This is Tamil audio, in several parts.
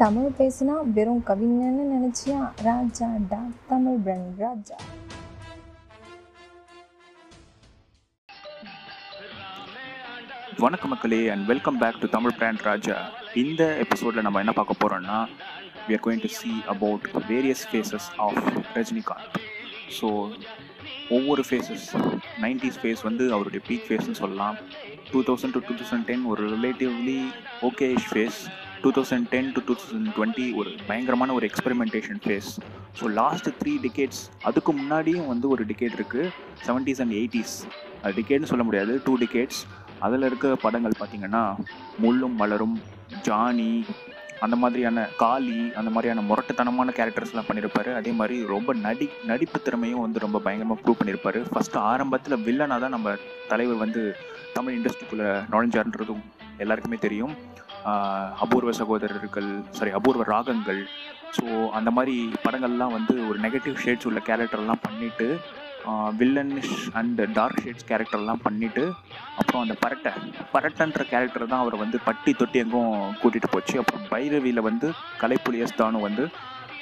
தமிழ் பேசினா வெறும் கவிஞன்னு நினைச்சியா? ராஜா டா தமிழ் பிரன் ராஜா. வணக்க மக்களே and welcome back to Tamil brand Raja. இந்த எபிசோடில் நம்ம என்ன பார்க்க போகிறோம்னா we are going to see about various phases of Rajinikanth so ஒவ்வொரு ஃபேஸஸ் நைன்டிஸ் ஃபேஸ் வந்து அவருடைய பீக் ஃபேஸ்னு சொல்லலாம். Two thousand to two thousand ten ஒரு relatively okayish phase two thousand ten to two thousand twenty ஒரு பயங்கரமான ஒரு experimentation phase so last three decades அதுக்கு முன்னாடியும் வந்து ஒரு டிகேட் இருக்குது செவன்ட்டீஸ் அண்ட் எயிட்டிஸ் அது டிகேட்னு சொல்ல முடியாது. டூ டிகேட்ஸ் அதில் இருக்க படங்கள் பார்த்தீங்கன்னா முள்ளும் மலரும் ஜானி அந்த மாதிரியான காளி அந்த மாதிரியான முரட்டுத்தனமான கேரக்டர்ஸ்லாம் பண்ணியிருப்பாரு அதே மாதிரி ரொம்ப நடி நடிப்பு திறமையும் வந்து ரொம்ப பயங்கரமாக ப்ரூவ் பண்ணியிருப்பாரு ஃபஸ்ட்டு ஆரம்பத்தில் வில்லனாக தான் நம்ம தலைவர் வந்து தமிழ் இண்டஸ்ட்ரிக்குள்ளே நுழைஞ்சார்ன்றதும் எல்லாருக்குமே தெரியும். அபூர்வ சகோதரர்கள் சாரி அபூர்வ ராகங்கள். ஸோ அந்த மாதிரி படங்கள்லாம் வந்து ஒரு நெகட்டிவ் ஷேட்ஸ் உள்ள கேரக்டர்லாம் பண்ணிட்டு வில்லனிஷ் அண்ட் டார்க் ஷேட்ஸ் கேரக்டர்லாம் பண்ணிட்டு அப்புறம் அந்த பரட்டை பரட்டன்ற கேரக்டர் தான் அவர் வந்து பட்டி தொட்டி எங்கும் கூட்டிகிட்டு போச்சு. அப்புறம் பைரவியில் வந்து கலைப்புலி எஸ் வந்து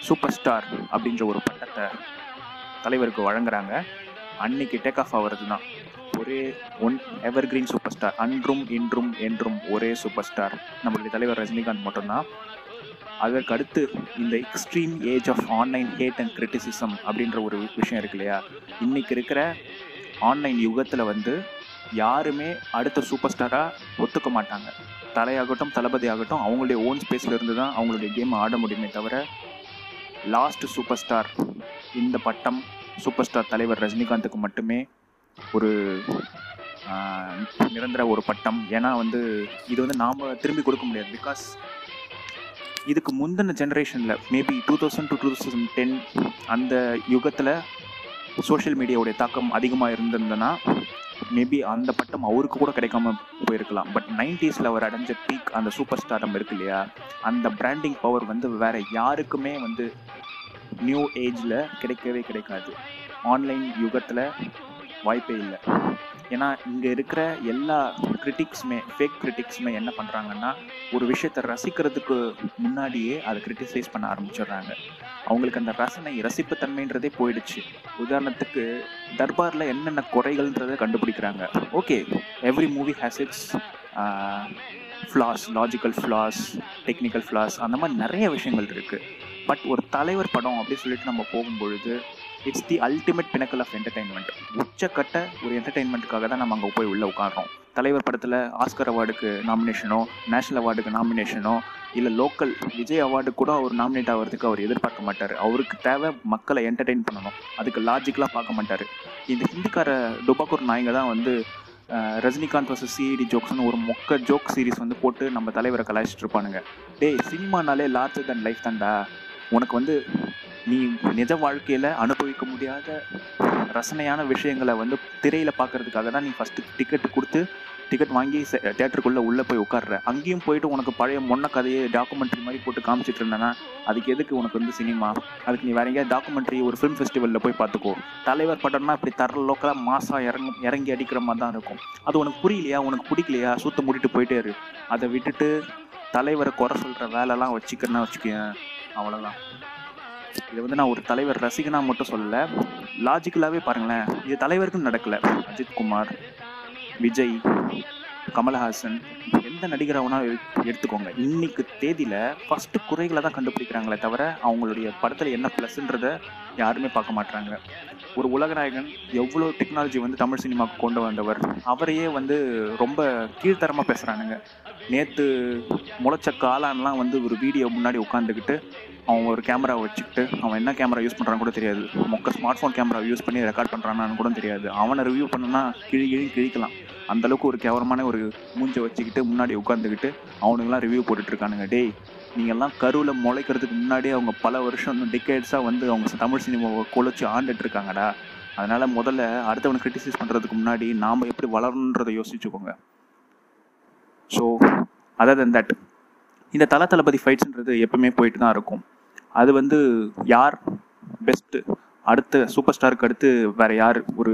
சூப்பர் ஸ்டார் அப்படின்ற ஒரு பட்டத்தை தலைவருக்கு வழங்குறாங்க. அன்னைக்கு டேக் ஆஃப் ஆகிறது தான் ஒரே one evergreen super star அன்றும் இன்றும் என்றும் ஒரே சூப்பர் ஸ்டார் நம்மளுடைய தலைவர் ரஜினிகாந்த் மட்டும்தான். அதற்கு அடுத்து இந்த extreme age of online hate and criticism அப்படின்ற ஒரு விஷயம் இருக்கு இல்லையா? இன்னைக்கு இருக்கிற ஆன்லைன் யுகத்தில் வந்து யாருமே அடுத்த சூப்பர் ஸ்டாராக ஒத்துக்க மாட்டாங்க. தலையாகட்டும் தளபதி ஆகட்டும் அவங்களுடைய ஓன் ஸ்பேஸில் இருந்து தான் அவங்களுடைய கேம் ஆட முடியுமே தவிர லாஸ்ட் சூப்பர் ஸ்டார் இந்த பட்டம் சூப்பர் ஸ்டார் தலைவர் ரஜினிகாந்துக்கு மட்டுமே ஒரு நிரந்தர ஒரு பட்டம். ஏன்னா வந்து இது வந்து நாம் திரும்பி கொடுக்க முடியாது. பிகாஸ் இதுக்கு முந்தின ஜென்ரேஷனில் maybe two thousand to two thousand ten அந்த யுகத்தில் சோஷியல் மீடியாவுடைய தாக்கம் அதிகமாக இருந்திருந்தனா மேபி அந்த பட்டம் அவருக்கு கூட கிடைக்காம போயிருக்கலாம். பட் நைன்டிஸில் அவர் அடைஞ்ச பீக் அந்த சூப்பர் ஸ்டாரம் இருக்கு இல்லையா? அந்த பிராண்டிங் பவர் வந்து வேற யாருக்குமே வந்து நியூ ஏஜில் கிடைக்கவே கிடைக்காது. ஆன்லைன் யுகத்தில் வாய்ப்பே இல்லை. ஏன்னா இங்கே இருக்கிற எல்லா கிரிட்டிக்ஸுமே ஃபேக் கிரிட்டிக்ஸுமே என்ன பண்ணுறாங்கன்னா ஒரு விஷயத்தை ரசிக்கிறதுக்கு முன்னாடியே அதை கிரிட்டிசைஸ் பண்ண ஆரம்பிச்சிடுறாங்க. அவங்களுக்கு அந்த ரசனை ரசிப்புத்தன்மைன்றதே போயிடுச்சு. உதாரணத்துக்கு தர்பாரில் என்னென்ன குறைகள்ன்றதை கண்டுபிடிக்கிறாங்க. Okay every movie has its flaws logical flaws technical flaws அந்த மாதிரி நிறைய விஷயங்கள் இருக்குது பட் ஒரு தலைவர் படம் அப்படின்னு சொல்லிட்டு நம்ம போகும்பொழுது it's the ultimate pinnacle of entertainment உச்சக்கட்ட ஒரு என்டர்டைன்மெண்ட்டுக்காக தான் நம்ம அங்கே போய் உள்ளே உட்காடுறோம் தலைவர் படத்தில் ஆஸ்கர் அவார்டுக்கு நாமினேஷனோ நேஷனல் அவார்டுக்கு நாமினேஷனோ இல்லை லோக்கல் விஜய் அவார்டு கூட அவர் நாமினேட் ஆகிறதுக்கு அவர் எதிர்பார்க்க மாட்டார். அவருக்கு தேவை மக்களை என்டர்டெயின் பண்ணணும். அதுக்கு லாஜிக்கலாக பார்க்க மாட்டார். இந்த ஹிந்திக்கார டுபாக்கூர் நாயங்க தான் வந்து ரஜினிகாந்த் வர்சஸ் சிஇடி ஜோக்ஸ்னு ஒரு மொக்க ஜோக் சீரிஸ் வந்து போட்டு நம்ம தலைவரை கலாய்ச்சிட்டு இருப்பானுங்க. டேய் சினிமானாலே லார்ஜர் தன் லைஃப் தான்டா. உனக்கு வந்து நீ நிஜ வாழ்க்கையில் அனுபவிக்க முடியாத ரசனையான விஷயங்களை வந்து திரையில் பார்க்கறதுக்காக தான் நீ ஃபஸ்ட்டு டிக்கெட் கொடுத்து டிக்கெட் வாங்கி தேட்டருக்குள்ளே உள்ளே போய் உட்காடுற அங்கேயும் போயிட்டு உனக்கு பழைய மொன்ன கதையை டாக்குமெண்ட்ரி மாதிரி போட்டு காமிச்சிட்டு இருந்தேன்னா அதுக்கு எதுக்கு உனக்கு வந்து சினிமா அதுக்கு நீ வேற எங்கேயாவது டாக்குமெண்ட்ரி ஒரு ஃபிலிம் ஃபெஸ்டிவலில் போய் பார்த்துக்கோ. தலைவர் படம்னா இப்படி தர லோக்கலாக மாசாக இறங்கு இறங்கி அடிக்கிற மாதிரி தான் இருக்கும். அது உனக்கு புரியலையா? உனக்கு பிடிக்கலையா? சுத்த மூடிட்டு போயிட்டே இரு. அதை விட்டுட்டு தலைவரை குறை சொல்கிற வேலைலாம் வச்சுக்கிறேன்னா வச்சுக்கேன் அவ்வளோதான் இதை வந்து நான் ஒரு தலைவர் ரசிகனா மட்டும் சொல்லலை லாஜிக்கலாகவே பாருங்களேன் இது தலைவருக்கும் நடக்கலை. அஜித்குமார் விஜய் கமல்ஹாசன் எந்த நடிகர் வேணா எடுத்துக்கோங்க. இன்னைக்கு தேதியில் ஃபஸ்ட்டு குறைகளை தான் கண்டுபிடிக்கிறாங்களே தவிர அவங்களுடைய படத்தில் என்ன ப்ளஸ்ன்றதை யாருமே பார்க்க மாட்டாங்க ஒரு உலகநாயகன் எவ்வளோ டெக்னாலஜி வந்து தமிழ் சினிமாவுக்கு கொண்டு வந்தவர் அவரையே வந்து ரொம்ப கீழ்த்தரமாக பேசுகிறானுங்க நேற்று முளைச்ச காளான்லாம் வந்து ஒரு வீடியோ முன்னாடி உட்காந்துக்கிட்டு அவன் ஒரு கேமரா வச்சுக்கிட்டு அவன் என்ன கேமரா யூஸ் பண்ணுறான்னு கூட தெரியாது. மொக்க ஸ்மார்ட் ஃபோன் கேமரா யூஸ் பண்ணி ரெக்கார்ட் பண்ணுறானான்னு கூட தெரியாது. அவனை ரிவ்யூ பண்ணனா கிழி கிழி கிழிக்கலாம். அந்தளவுக்கு ஒரு கேவலமான ஒரு மூஞ்சை வச்சுக்கிட்டு முன்னாடி உட்காந்துக்கிட்டு அவனுங்கெல்லாம் ரிவ்யூ போட்டுட்ருக்கானுங்க. டேய் நீங்கள்லாம் கருவில் முளைக்கிறதுக்கு முன்னாடியே அவங்க பல வருஷம் டிக்கெட்ஸாக வந்து அவங்க தமிழ் சினிமாவை குலைச்சி ஆண்டுட்ருக்காங்கடா. அதனால் முதல்ல அடுத்தவனை கிரிட்டிசைஸ் பண்ணுறதுக்கு முன்னாடி நாம் எப்படி வளரணுன்றதை யோசிச்சுக்கோங்க. ஸோ அதர் தன் தட் இந்த தல தளபதி ஃபைட்ஸ்ன்றது எப்பவுமே போயிட்டு தான் இருக்கும். அது வந்து யார் பெஸ்ட்டு அடுத்த சூப்பர் ஸ்டாருக்கு அடுத்து வேற யார் ஒரு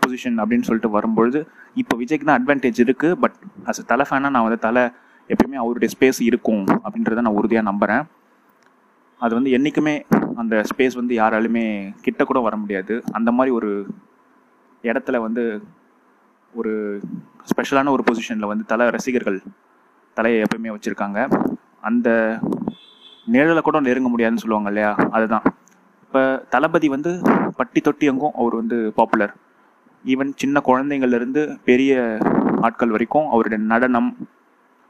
பொசிஷன் அப்படின்னு சொல்லிட்டு வரும்பொழுது இப்போ விஜய்க்கு தான் அட்வான்டேஜ் இருக்குது பட் அஸ் தலை ஃபேனாக நான் வந்து தலை எப்பயுமே அவருடைய ஸ்பேஸ் இருக்கும் அப்படின்றத நான் உறுதியாக நம்புகிறேன் அது வந்து என்றைக்குமே அந்த ஸ்பேஸ் வந்து யாராலுமே கிட்ட கூட வர முடியாது. அந்த மாதிரி ஒரு இடத்துல வந்து ஒரு ஸ்பெஷலான ஒரு பொசிஷனில் வந்து தலை ரசிகர்கள் தலையை எப்பயுமே வச்சுருக்காங்க. அந்த நிழலை கூட நெருங்க முடியாதுன்னு சொல்லுவாங்க இல்லையா? அதுதான். இப்போ தளபதி வந்து பட்டி தொட்டி எங்கும் அவர் வந்து பாப்புலர் ஈவன் சின்ன குழந்தைங்கள்லேருந்து பெரிய ஆட்கள் வரைக்கும் அவருடைய நடனம்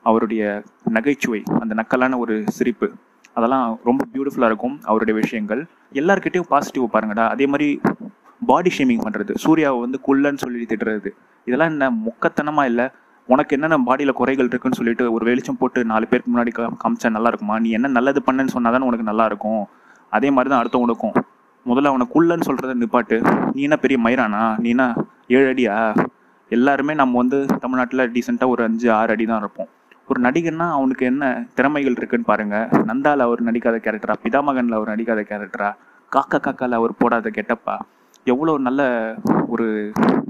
அவருடைய நகைச்சுவை அந்த நக்கலான ஒரு சிரிப்பு அதெல்லாம் ரொம்ப பியூட்டிஃபுல்லாக இருக்கும் அவருடைய விஷயங்கள். எல்லாருக்கிட்டையும் பாசிட்டிவ் பாருங்கடா. அதே மாதிரி பாடி ஷேமிங் பண்ணுறது சூர்யாவை வந்து குள்ளன்னு சொல்லி திட்டுறது. இதெல்லாம் என்ன முக்கத்தனமாக இல்லை? உனக்கு என்னென்ன பாடியில் குறைகள் இருக்குன்னு சொல்லிட்டு ஒரு வெளிச்சம் போட்டு நாலு பேருக்கு முன்னாடி காமிச்சா நல்லா இருக்குமா நீ என்ன நல்லது பண்ணன்னு சொன்னால் தானே உனக்கு நல்லா இருக்கும் அதே மாதிரி தான் அடுத்தவனுக்கும் முதல்ல அவனை குள்ளன்னு சொல்கிறத நிப்பாட்டு. நீ என்ன பெரிய மயிரானா? நீ என்ன ஏழு அடியா? எல்லாருமே நம்ம வந்து தமிழ்நாட்டில் டீசெண்டாக ஒரு அஞ்சு ஆறு அடி தான் இருப்போம். ஒரு நடிகர்னா அவனுக்கு என்ன திறமைகள் இருக்குன்னு பாருங்க. நந்தால அவர் நடிக்காத கேரக்டரா பிதாமகன்ல அவர் நடிக்காத கேரக்டரா காக்கா காக்கால அவர் போடாத கெட்டப்பா? எவ்வளோ நல்ல ஒரு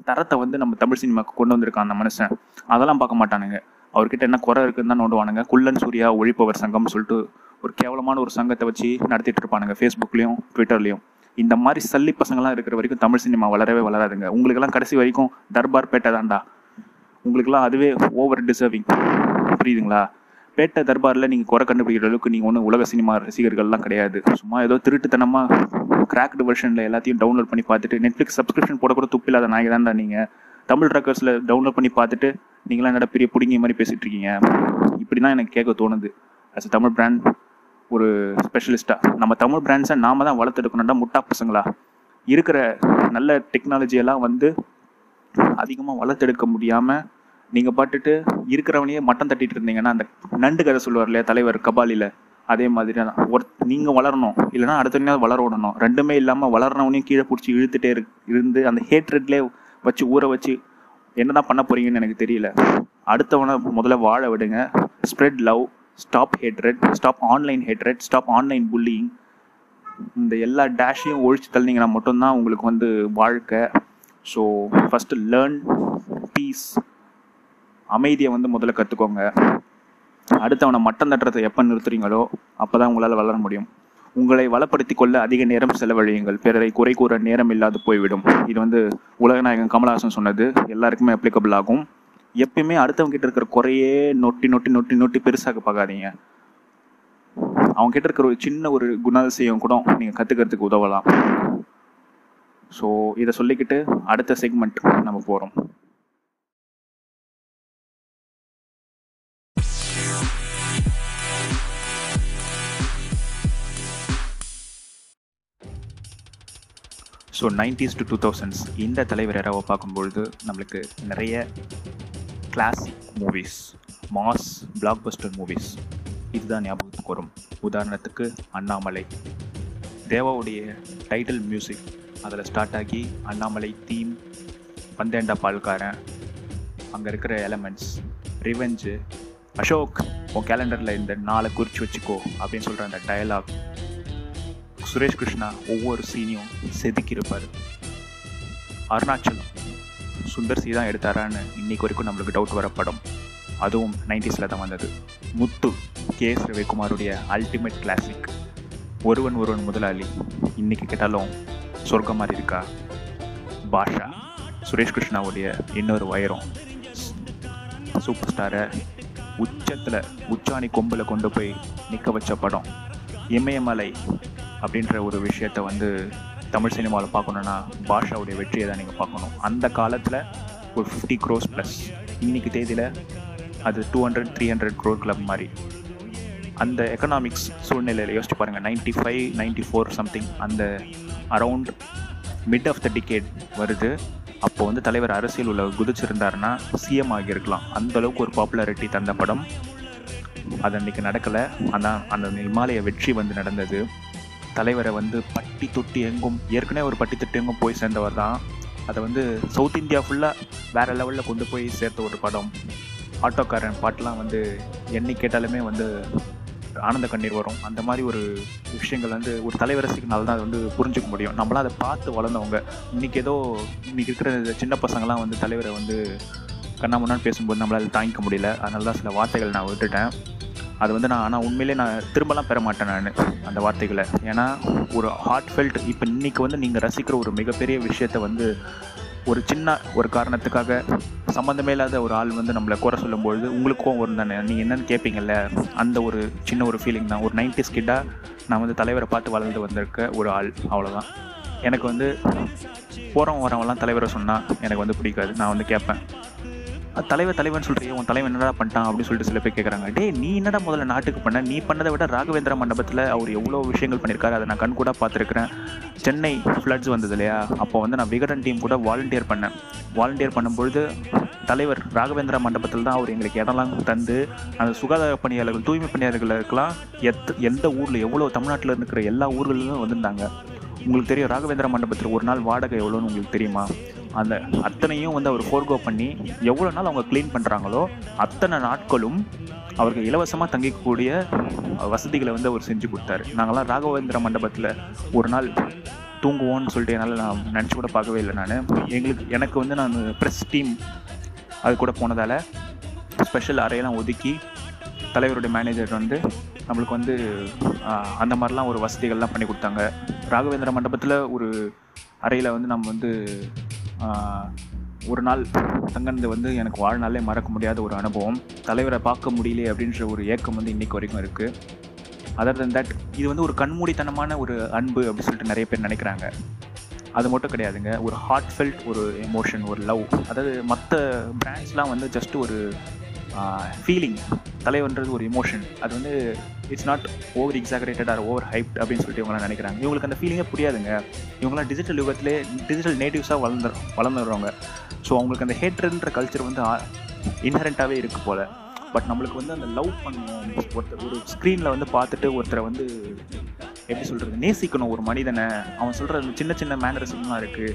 தரத்தை வந்து நம்ம தமிழ் சினிமாவுக்கு கொண்டு வந்திருக்கான் அந்த மனுஷன். அதெல்லாம் பார்க்க மாட்டானுங்க. அவர்கிட்ட என்ன குறை இருக்குன்னு தான் நோண்டுவானுங்க. குள்ளன் சூர்யா ஒழிப்பவர் சங்கம்னு சொல்லிட்டு ஒரு கேவலமான ஒரு சங்கத்தை வச்சு நடத்திட்டு இருப்பானுங்க ஃபேஸ்புக்லேயும் ட்விட்டர்லேயும் இந்த மாதிரி சல்லி பசங்களாம் இருக்கிற வரைக்கும் தமிழ் சினிமா வளரவே வளராதுங்க. உங்களுக்கெல்லாம் கடைசி வரைக்கும் தர்பார் பேட்டை தான்டா. உங்களுக்கெல்லாம் அதுவே ஓவர் டிசர்விங் புரியுதுங்களா? பேட்டை தர்பாரில் நீங்கள் குறை கண்டுபிடிக்கிற அளவுக்கு நீங்கள் ஒன்றும் உலக சினிமா ரசிகர்கள்லாம் கிடையாது. சும்மா ஏதோ திருட்டுத்தனமாக கிராக்டு வெர்ஷனில் எல்லாத்தையும் டவுன்லோட் பண்ணி பார்த்துட்டு நெட்ஃப்ளிக்ஸ் சப்ஸ்கிரிப்ஷன் போட கூட துப்பில்லாத நாய் தான் நீங்கள் தமிழ் ரெக்கர்ஸில் டவுன்லோட் பண்ணி பார்த்துட்டு நீங்களாம் என்னடா பெரிய பிடிங்கி மாதிரி பேசிகிட்டு இருக்கீங்க? இப்படி தான் எனக்கு கேட்க தோணுது. அஸ் a தமிழ் பிராண்ட் ஒரு ஸ்பெஷலிஸ்ட்டாக நம்ம தமிழ் பிராண்ட்ஸை நாம தான் வளர்த்தெடுக்கணும்டா முட்டா பசங்களா? இருக்கிற நல்ல டெக்னாலஜியெல்லாம் வந்து அதிகமாக வளர்த்தெடுக்க முடியாமல் நீங்கள் பாட்டுட்டு இருக்கிறவனையே மட்டம் தட்டிட்டு இருந்தீங்கன்னா அந்த நண்டு கதை சொல்லுவார் இல்லையா தலைவர் கபாலியில் அதே மாதிரி தான் ஒரு நீங்கள் வளரணும். இல்லைன்னா அடுத்தவனையாவது வளர விடணும். ரெண்டுமே இல்லாமல் வளர்றவனையும் கீழே பிடிச்சி இழுத்துட்டே இரு இருந்து அந்த ஹேட்ரட்லேயே வச்சு ஊற வச்சு என்னதான் பண்ண போறீங்கன்னு எனக்கு தெரியல. அடுத்தவனை முதல்ல வாழ விடுங்க. Spread love stop hatred stop online hatred stop online bullying இந்த எல்லா டேஷையும் ஒழிச்சு தள்ளிங்கன்னா மட்டும்தான் உங்களுக்கு வந்து வாழ்க்கை. ஸோ ஃபஸ்ட்டு லேர்ன் பீஸ் அமைதியை வந்து முதல்ல கற்றுக்கோங்க அடுத்தவனை மட்டம் தட்டுறதை எப்போ நிறுத்துறீங்களோ அப்போ தான் உங்களால் வளர முடியும். உங்களை வளப்படுத்தி கொள்ள அதிக நேரம் செலவழியுங்கள். பிறரை குறை கூற நேரம் இல்லாது போய்விடும். இது வந்து உலகநாயகன் கமலஹாசன் சொன்னது. எல்லாருக்குமே அப்ளிகபிள் ஆகும். எப்பயுமே அடுத்தவங்கிட்ட இருக்கிற குறையே நொட்டி நொட்டி நொட்டி நொட்டி பெருசாக பார்க்காதீங்க. அவங்க கிட்ட இருக்கிற ஒரு சின்ன ஒரு குணாதிசயம் கூட நீங்கள் கற்றுக்கிறதுக்கு உதவலாம். ஸோ இதை சொல்லிக்கிட்டு அடுத்த செக்மெண்ட் நம்ம போகிறோம் so nineties to two thousands இந்த தலைவர் இரவை பார்க்கும்பொழுது நம்மளுக்கு நிறைய classic movies mass blockbuster movies இதுதான் ஞாபகத்துக்கு வரும். உதாரணத்துக்கு அண்ணாமலை. தேவாவுடைய டைட்டில் மியூசிக் அதில் ஸ்டார்ட் ஆகி அண்ணாமலை தீம் பந்தேண்டா பால்காரன் அங்கே இருக்கிற எலமெண்ட்ஸ் ரிவெஞ்சு அசோக் உன் கேலண்டரில் இந்த நாளை குறித்து வச்சுக்கோ அப்படின்னு சொல்கிற அந்த டயலாக் சுரேஷ் கிருஷ்ணா ஒவ்வொரு சீனையும் செதுக்கியிருப்பார். அருணாச்சலம் சுந்தர் சி தான் எடுத்தாரான்னு இன்னைக்கு வரைக்கும் நம்மளுக்கு டவுட் வர படம். அதுவும் நைன்டிஸில் தான் வந்தது. முத்து கே எஸ் ரவிக்குமாருடைய அல்டிமேட் கிளாசிக் ஒருவன் ஒருவன் முதலாளி. இன்னைக்கு கேட்டாலும் சொர்க்க மாதிரி இருக்கா? பாஷா சுரேஷ் கிருஷ்ணாவுடைய இன்னொரு வைரம். சூப்பர் ஸ்டாரை உச்சத்தில் உச்சாணி கொம்பில் கொண்டு போய் நிற்க வச்ச படம். இமயமலை அப்படின்ற ஒரு விஷயத்த வந்து தமிழ் சினிமாவில் பார்க்கணுன்னா பாஷாவுடைய வெற்றியை தான் நீங்கள் பார்க்கணும். அந்த காலத்தில் ஒரு ஃபிஃப்டி க்ரோஸ் ப்ளஸ் இன்னைக்கு தேதியில் அது two hundred three hundred crore club மாதிரி. அந்த எக்கனாமிக்ஸ் சூழ்நிலையில் யோசிச்சு பாருங்கள் ninety five ninety four something அந்த around mid of the decade வருது. அப்போ வந்து தலைவர் அரசியல் உள்ள குதிச்சிருந்தாருன்னா சிஎம் ஆகியிருக்கலாம். அந்த அளவுக்கு ஒரு பாப்புலாரிட்டி தந்த படம். அது அன்றைக்கி நடக்கலை. ஆனால் அந்த இமாலய வெற்றி வந்து நடந்தது. தலைவரை வந்து பட்டி தொட்டி எங்கும் ஏற்கனவே ஒரு பட்டி தொட்டி எங்கும் போய் சேர்ந்தவர் தான். அதை வந்து சவுத் இந்தியா ஃபுல்லாக வேறு லெவலில் கொண்டு போய் சேர்த்த ஒரு படம். ஆட்டோக்காரன் பாட்டெலாம் வந்து என்னை கேட்டாலுமே வந்து ஆனந்த கண்ணீர் வரும். அந்த மாதிரி ஒரு விஷயங்கள் வந்து ஒரு தலைவரசிக்குனால தான் அதை வந்து புரிஞ்சுக்க முடியும். நம்மளாம் அதை பார்த்து வளர்ந்தவங்க. இன்றைக்கி ஏதோ இன்றைக்கி இருக்கிற சின்ன பசங்களாம் வந்து தலைவரை வந்து கண்ணா முன்னான்னு பேசும்போது நம்மளால் தாங்கிக்க முடியல. அதனால தான் சில வார்த்தைகள் நான் விட்டுட்டேன். அது வந்து நான் ஆனால் உண்மையிலே நான் திரும்பலாம் பெற மாட்டேன் நான் அந்த வார்த்தைகளை. ஏன்னா ஒரு ஹார்ட் ஃபெல்ட் இப்போ இன்றைக்கி வந்து நீங்கள் ரசிக்கிற ஒரு மிகப்பெரிய விஷயத்தை வந்து ஒரு சின்ன ஒரு காரணத்துக்காக சம்மந்தமே இல்லாத ஒரு ஆள் வந்து நம்மளை குறை சொல்லும்பொழுது உங்களுக்கும் ஒரு தானே. நீங்கள் என்னென்னு கேட்பீங்கல்ல அந்த ஒரு சின்ன ஒரு ஃபீலிங் தான். ஒரு நைன்டி ஸ்கிட்டாக நான் வந்து தலைவரை பார்த்து வளர்ந்து வந்திருக்க ஒரு ஆள். அவ்வளோதான் எனக்கு வந்து போகிறவன் வரவெல்லாம் தலைவரை சொன்னால் எனக்கு வந்து பிடிக்காது. நான் வந்து கேட்பேன் தலைவர் தலைவன் சொல்கிறீங்க உன் தலைவன் என்னடா பண்ணிட்டான் அப்படின்னு சொல்லிட்டு சில பேர் கேட்குறாங்க டே நீ என்னடா முதல்ல நாட்டுக்கு பண்ண? நீ பண்ணதை விட ராகவேந்திர மண்டபத்தில் அவர் எவ்வளோ விஷயங்கள் பண்ணியிருக்காரு. அதை நான் கண் கூட பார்த்துருக்கிறேன். சென்னை ஃப்ளட்ஸ் வந்தது இல்லையா? அப்போ வந்து நான் விகடன் டீம் கூட வாலண்டியர் பண்ணேன். வாலண்டியர் பண்ணும்பொழுது தலைவர் ராகவேந்திர மண்டபத்தில் தான் அவர் எங்களுக்கு இடம்லாம் தந்து அந்த சுகாதார பணியாளர்கள் தூய்மை பணியாளர்களுக்கெல்லாம் எத் எந்த ஊரில் எவ்வளோ தமிழ்நாட்டில் இருக்கிற எல்லா ஊர்களிலும் வந்திருந்தாங்க. உங்களுக்கு தெரியும் ராகவேந்திர மண்டபத்தில் ஒரு நாள் வாடகை எவ்வளோன்னு உங்களுக்கு தெரியுமா? அந்த அத்தனையும் வந்து அவர் ஃபோர்கோ பண்ணி எவ்வளோ நாள் அவங்க க்ளீன் பண்ணுறாங்களோ அத்தனை நாட்களும் அவருக்கு இலவசமாக தங்கிக்கக்கூடிய வசதிகளை வந்து அவர் செஞ்சு கொடுத்தாரு. நாங்கள்லாம் ராகவேந்திர மண்டபத்தில் ஒரு நாள் தூங்குவோன்னு சொல்லிட்டு என்னால் நான் நினச்சி கூட பார்க்கவே இல்லை நான். எங்களுக்கு எனக்கு வந்து நான் ப்ரெஸ் டீம் அது கூட போனதால் ஸ்பெஷல் அறையெல்லாம் ஒதுக்கி தலைவருடைய மேனேஜர் வந்து நம்மளுக்கு வந்து அந்த மாதிரிலாம் ஒரு வசதிகள்லாம் பண்ணி கொடுத்தாங்க. ராகவேந்திர மண்டபத்தில் ஒரு அறையில் வந்து நம்ம வந்து ஒரு நாள் தங்கினது வந்து எனக்கு வாழ்நாளே மறக்க முடியாத ஒரு அனுபவம். தலைவரை பார்க்க முடியலையே அப்படின்ற ஒரு ஏக்கம் வந்து இன்னைக்கு வரைக்கும் இருக்குது அதர் தன் தட் இது வந்து ஒரு கண்மூடித்தனமான ஒரு அன்பு அப்படின்னு சொல்லிட்டு நிறைய பேர் நினைக்கிறாங்க. அது மட்டும் கிடையாதுங்க. ஒரு ஹார்ட் ஃபெல்ட் ஒரு எமோஷன் ஒரு லவ் அதாவது மற்ற பிராண்ட்ஸ்லாம் வந்து ஜஸ்ட் ஒரு ஃபீலிங் தலைவன்றது ஒரு எமோஷன் அது வந்து it's not over exaggerated or over hyped அப்படின்னு சொல்லிட்டு இவங்களாம் நினைக்கிறாங்க. இவங்களுக்கு அந்த ஃபீலிங்கே புரியாதுங்க. இவங்களாம் டிஜிட்டல் யுகத்திலே டிஜிட்டல் நேட்டிவ்ஸாக வளர்ந்து வளர்ந்துடுறவங்க ஸோ அவங்களுக்கு அந்த ஹேட்ரன்ற கல்ச்சர் வந்து இன்ஹரண்ட்டாகவே இருக்குது போல். பட் நம்மளுக்கு வந்து அந்த லவ் பண்ணணும். ஒருத்தர் ஒரு ஸ்க்ரீனில் வந்து பார்த்துட்டு ஒருத்தரை வந்து எப்படி சொல்கிறது நேசிக்கணும். ஒரு மனிதனை. அவன் சொல்கிற அந்த சின்ன சின்ன மேனரிசம்லாம் இருக்குது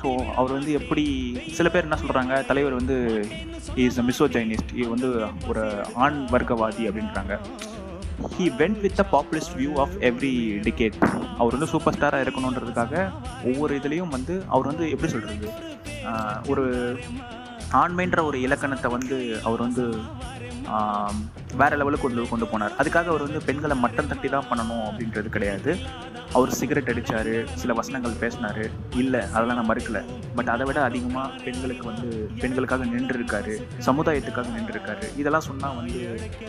ஸோ அவர் வந்து எப்படி சில பேர் என்ன சொல்கிறாங்க தலைவர் வந்து இஸ் மிசோஜைனிஸ்ட் இவர் வந்து ஒரு ஆண் வர்க்கவாதி அப்படின்றாங்க. He went with a populist view of every decade அவர் வந்து சூப்பர் ஸ்டாராக இருக்கணுன்றதுக்காக ஒவ்வொரு இதுலேயும் வந்து அவர் வந்து எப்படி சொல்கிறது ஒரு ஆண்மைன்ற ஒரு இலக்கணத்தை வந்து அவர் வந்து வேற லெவலுக்கு கொண்டு கொண்டு போனார். அதுக்காக அவர் வந்து பெண்களை மட்டம் தட்டி தான் பண்ணணும் அப்படின்றது கிடையாது. அவர் சிகரெட் அடித்தார் சில வசனங்கள் பேசினாரு. இல்லை அதெல்லாம் நான் மறுக்கலை. பட் அதை விட அதிகமாக பெண்களுக்கு வந்து பெண்களுக்காக நின்றுருக்காரு சமுதாயத்துக்காக நின்றுருக்காரு. இதெல்லாம் சொன்னால் வந்து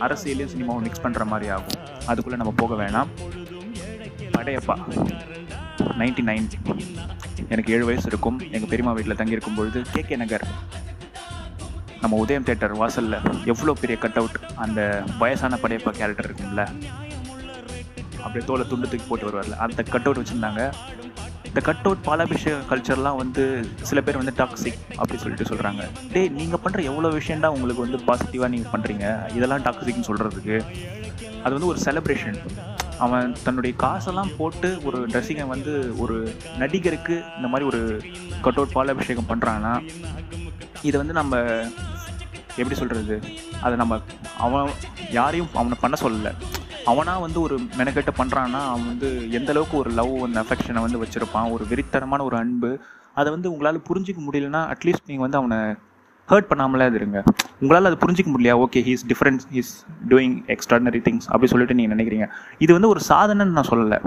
அரசியலையும் சினிமாவும் மிக்ஸ் பண்ணுற மாதிரி ஆகும். அதுக்குள்ளே நம்ம போக வேணாம். படையப்பா நைன்டி நைன் எனக்கு ஏழு வயசு இருக்கும். எங்கள் பெரியம்மா வீட்டில் தங்கியிருக்கும் பொழுது கே கே நகர் நம்ம உதயம் தேட்டர் வாசலில் எவ்வளோ பெரிய கட் அவுட் அந்த வயசான படையப்பா கேரக்டர் இருக்கும்ல அப்படியே தோலை துண்டு தூக்கி போட்டு வருவார்ல அந்த கட் அவுட் வச்சுருந்தாங்க. இந்த கட் அவுட் பாலாபிஷேக கல்ச்சர்லாம் வந்து சில பேர் வந்து டாக்ஸிக் அப்படி சொல்லிட்டு சொல்கிறாங்க டே நீங்கள் பண்ணுற எவ்வளோ விஷயம்டா உங்களுக்கு வந்து பாசிட்டிவாக நீங்கள் பண்ணுறீங்க இதெல்லாம் டாக்ஸிக்னு சொல்கிறதுக்கு அது வந்து ஒரு செலப்ரேஷன் அவன் தன்னுடைய காசெல்லாம் போட்டு ஒரு ட்ரெஸ்ஸிங்கை வந்து ஒரு நடிகருக்கு இந்த மாதிரி ஒரு கட் அவுட் பாலாபிஷேகம் பண்ணுறான்னா இதை வந்து நம்ம எப்படி சொல்கிறது அதை நம்ம அவன் யாரையும் அவனை பண்ண சொல்லலை. அவனாக வந்து ஒரு மெனக்கெட்டு பண்ணுறான்னா அவன் வந்து எந்த அளவுக்கு ஒரு லவ் அந்த அஃபெக்ஷனை வந்து வச்சுருப்பான் ஒரு வெறித்தனமான ஒரு அன்பு அதை வந்து உங்களால் புரிஞ்சிக்க முடியலன்னா அட்லீஸ்ட் நீங்கள் வந்து அவனை ஹர்ட் பண்ணாமலே அது இருங்க. உங்களால் அது புரிஞ்சிக்க முடியலையா? Okay he's different he's doing extraordinary things அப்படி சொல்லிட்டு நீங்கள் நினைக்கிறீங்க. இது வந்து ஒரு சாதனைன்னு நான் சொல்லலை.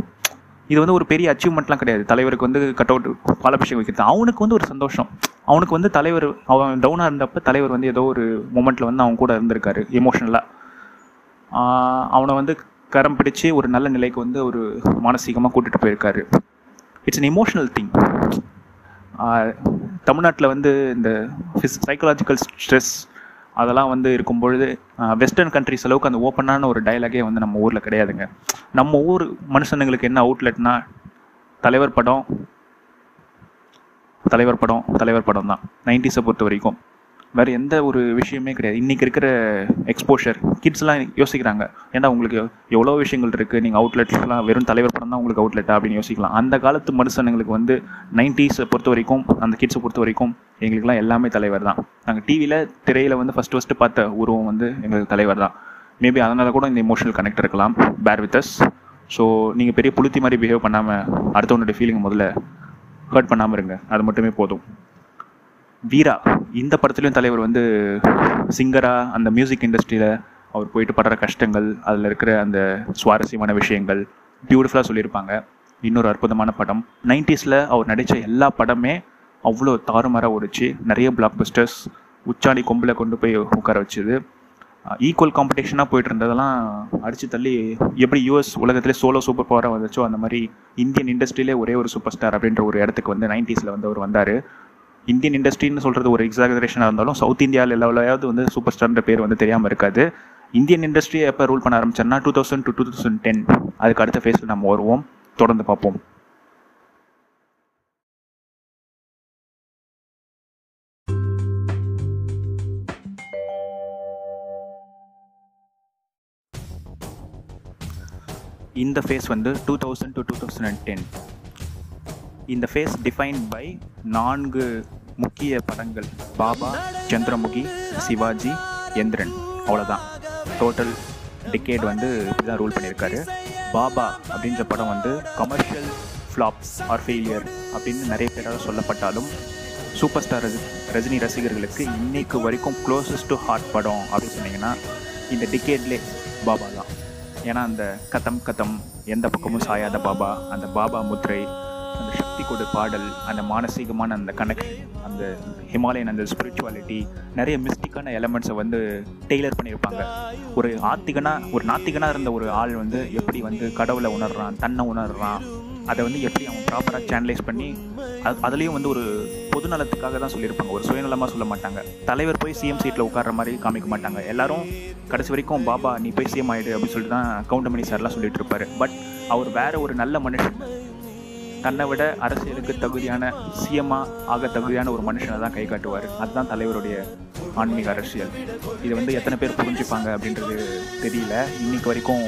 இது வந்து ஒரு பெரிய அச்சீவ்மெண்ட்லாம் கிடையாது. தலைவருக்கு வந்து கட் அவுட் பாலபிஷேகம் வைக்கிறது. அவனுக்கு வந்து ஒரு சந்தோஷம். அவனுக்கு வந்து தலைவர் அவன் டவுனாக இருந்தப்ப தலைவர் வந்து ஏதோ ஒரு மூமெண்ட்டில் வந்து அவன் கூட இருந்திருக்காரு எமோஷனலாக அவனை வந்து கரம் பிடிச்சி ஒரு நல்ல நிலைக்கு வந்து ஒரு மானசீகமாக கூட்டிகிட்டு போயிருக்காரு. இட்ஸ் அன் எமோஷனல் திங் தமிழ்நாட்டில் வந்து இந்த சைக்கலாஜிக்கல் ஸ்ட்ரெஸ் அதெல்லாம் வந்து இருக்கும் பொழுது வெஸ்டர்ன் கண்ட்ரிஸ் அளவுக்கு அந்த ஓப்பனான ஒரு டயலாகே வந்து நம்ம ஊரில் கிடையாதுங்க. நம்ம ஊர் மனுஷனுங்களுக்கு என்ன அவுட்லெட்னா தலைவர் படம் தலைவர் படம் தலைவர் படம் தான். நைன்டிஸை பொறுத்த வரைக்கும் வேறு எந்த ஒரு விஷயமே கிடையாது. இன்றைக்கி இருக்கிற எக்ஸ்போஷர் கிட்ஸ்லாம் யோசிக்கிறாங்க. ஏன்னா உங்களுக்கு எவ்வளோ விஷயங்கள் இருக்குது நீங்கள் அவுட்லெட்லாம் வெறும் தலைவர் படம் தான் உங்களுக்கு அவுட்லெட்டா அப்படின்னு யோசிக்கலாம். அந்த காலத்து மனுஷனுங்களுக்கு வந்து நைன்டிஸை பொறுத்த வரைக்கும் அந்த கிட்ஸை பொறுத்த வரைக்கும் எங்களுக்குலாம் எல்லாமே தலைவர் தான். நாங்கள் டிவியில் திரையில் வந்து ஃபஸ்ட்டு ஃபஸ்ட்டு பார்த்த உருவம் வந்து எங்களுக்கு தலைவர் தான். மேபி அதனால் கூட இந்த இமோஷனல் கனெக்ட் இருக்கலாம். பேர் வித் அஸ் ஸோ நீங்கள் பெரிய புளுத்தி மாதிரி பிஹேவ் பண்ணாமல் அடுத்தவனுடைய ஃபீலிங் முதல்ல ஹர்ட் பண்ணாமல் இருங்க. அது மட்டுமே போதும். வீரா இந்த படத்துலையும் தலைவர் வந்து சிங்கராக அந்த மியூசிக் இண்டஸ்ட்ரியில் அவர் போயிட்டு படுற கஷ்டங்கள் அதில் இருக்கிற அந்த சுவாரஸ்யமான விஷயங்கள் பியூட்டிஃபுல்லாக சொல்லியிருப்பாங்க. இன்னொரு அற்புதமான படம். நைன்டிஸில் அவர் நடித்த எல்லா படமே அவ்வளோ தாறுமாறாக ஓடிச்சு. நிறைய பிளாக் பஸ்டர்ஸ் உச்சாணி கொம்பில் கொண்டு போய் உட்கார வச்சுது. ஈக்குவல் காம்படிஷனாக போயிட்டு இருந்ததெல்லாம் அடித்து தள்ளி எப்படி யூஎஸ் உலகத்திலே சோலோ சூப்பர் பவராக வந்துச்சோ அந்த மாதிரி இந்தியன் இண்டஸ்ட்ரியிலே ஒரே ஒரு சூப்பர் ஸ்டார் அப்படின்ற ஒரு இடத்துக்கு வந்து நைன்டிஸில் வந்து அவர் வந்தார். இந்தியன் இண்டஸ்ட்ரின்னு சொல்கிறது ஒரு எக்ஸாகரேஷனாக இருந்தாலும் சவுத் இந்தியாவில் லெவலையாவது வந்து சூப்பர் ஸ்டார்ன்ற பேர் வந்து தெரியாமல் இருக்காது. இந்தியன் இண்டஸ்ட்ரியை எப்போ ரூல் பண்ண ஆரம்பிச்சேன்னா two thousand to two thousand ten அதுக்கு அடுத்த ஃபேஸில் நம்ம வருவோம். தொடர்ந்து பார்ப்போம். இந்த ஃபேஸ் வந்து two thousand to two thousand and ten இந்த ஃபேஸ் டிஃபைன்ட் பை நான்கு முக்கிய படங்கள். பாபா சந்திரமுகி சிவாஜி எந்திரன். அவ்வளோதான் டோட்டல் டிக்கேட் வந்து இப்படி தான் ரூல் பண்ணியிருக்காரு. பாபா அப்படின்ற படம் வந்து கமர்ஷியல் ஃப்ளாப்ஸ் ஆர் ஃபெயிலியர் அப்படின்னு நிறைய பேரால் சொல்லப்பட்டாலும் சூப்பர் ஸ்டார் ரஜினி ரசிகர்களுக்கு இன்னைக்கு வரைக்கும் க்ளோசஸ்ட் டு ஹார்ட் படம் அப்படின்னு சொன்னீங்கன்னா இந்த டிக்கேட்லே பாபா தான். ஏன்னா அந்த கதம் கதம் எந்த பக்கமும் சாயாத பாபா அந்த பாபா முத்ரை அந்த சக்தி கொடு பாடல் அந்த மானசீகமான அந்த கனெக்ஷன் அந்த ஹிமாலயன் அந்த ஸ்பிரிச்சுவாலிட்டி நிறைய மிஸ்டிக்கான எலமெண்ட்ஸை வந்து டெய்லர் பண்ணியிருப்பாங்க. ஒரு ஆத்திகனா ஒரு நாத்திகனாக இருந்த ஒரு ஆள் வந்து எப்படி வந்து கடவுளை உணர்றான் தன்னை உணர்றான் அதை வந்து எப்படி அவன் ப்ராப்பராக சேனலைஸ் பண்ணி அதுலேயும் வந்து ஒரு பொதுநலத்துக்காக தான் சொல்லியிருப்பாங்க. ஒரு சுயநலமாக சொல்ல மாட்டாங்க. தலைவர் போய் சிஎம் சீட்டில் உட்கார்ற மாதிரி காமிக்க மாட்டாங்க. எல்லாரும் கடைசி வரைக்கும் பாபா நீ போய் சிஎம் ஆயிடு அப்படின்னு சொல்லிட்டு தான் கவுண்டமணி சார்லாம் சொல்லிட்டு இருப்பாரு. பட் அவர் வேற ஒரு நல்ல மனுஷன். தன்னை விட அரசியலுக்கு தகுதியான சிஎம்மா ஆக தகுதியான ஒரு மனுஷனை தான் கை காட்டுவார். அதுதான் தலைவருடைய ஆன்மீக அரசியல். இது வந்து எத்தனை பேர் புரிஞ்சுப்பாங்க அப்படின்றது தெரியல. இன்னைக்கு வரைக்கும்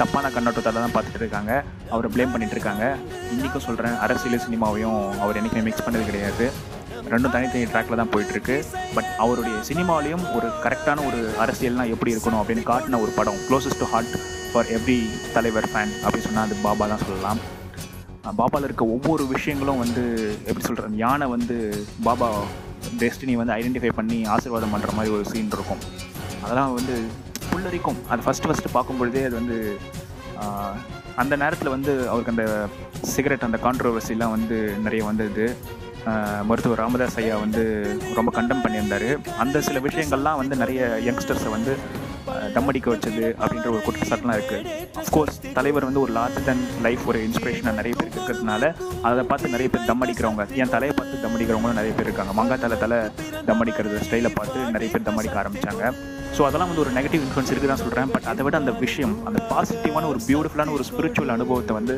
தப்பான கண்ணோட்டத்தால் தான் பார்த்துட்டு இருக்காங்க. அவரை ப்ளேம் பண்ணிட்டு இருக்காங்க. இன்றைக்கும் சொல்கிறேன் அரசியல் சினிமாவையும் அவர் என்றைக்குமே மிக்ஸ் பண்ணது கிடையாது. ரெண்டும் தனித்தனி ட்ராக்ல தான் போயிட்டுருக்கு. பட் அவருடைய சினிமாவிலையும் ஒரு கரெக்டான ஒரு அரசியல்னால் எப்படி இருக்கணும் அப்படின்னு காட்டின ஒரு படம் closest to heart for every தலைவர் ஃபேன் அப்படின்னு சொன்னால் அது பாபா தான் சொல்லலாம். பாபாவில் இருக்க ஒவ்வொரு விஷயங்களும் வந்து எப்படி சொல்கிறது யானை வந்து பாபா டெஸ்டினி வந்து ஐடென்டிஃபை பண்ணி ஆசீர்வாதம் பண்ணுற மாதிரி ஒரு சீன் இருக்கும். அதெல்லாம் வந்து புல்லரிக்கும். அது ஃபஸ்ட்டு ஃபஸ்ட்டு பார்க்கும்பொழுதே அது வந்து அந்த நேரத்தில் வந்து அவருக்கு அந்த சிகரெட் அந்த கான்ட்ரவர்சிலாம் வந்து நிறைய வந்தது. மருத்துவர் ராமதாஸ் ஐயா வந்து ரொம்ப கண்டம் பண்ணியிருந்தார். அந்த சில விஷயங்கள்லாம் வந்து நிறைய யங்ஸ்டர்ஸை வந்து தம்மடிக்க வச்சது அப்படின்ற ஒரு குற்றச்சாட்டுலாம் இருக்குது அஃப்கோர்ஸ் தலைவர் வந்து ஒரு லார்ஜ் தன் லைஃப் ஒரு இன்ஸ்பிரேஷனாக நிறைய பேர் இருக்கிறதுனால அதை பார்த்து நிறைய பேர் தம்மடிக்கிறவங்க என் தலையை பார்த்து தம்மடிக்கிறவங்களும் நிறைய பேர் இருக்காங்க. மங்கா தலை தலை தம்மடிக்கிறது ஸ்டைலை பார்த்து நிறைய பேர் தம்மடிக்க ஆரம்பித்தாங்க ஸோ அதெல்லாம் வந்து ஒரு நெகட்டிவ் இன்ஃப்ளூன்ஸ் இருக்குது தான் சொல்கிறேன் பட் அதை விட அந்த விஷயம் அந்த பாசிட்டிவான ஒரு பியூட்டிஃபுல்லான ஒரு ஸ்பிரிச்சுவல் அனுபவத்தை வந்து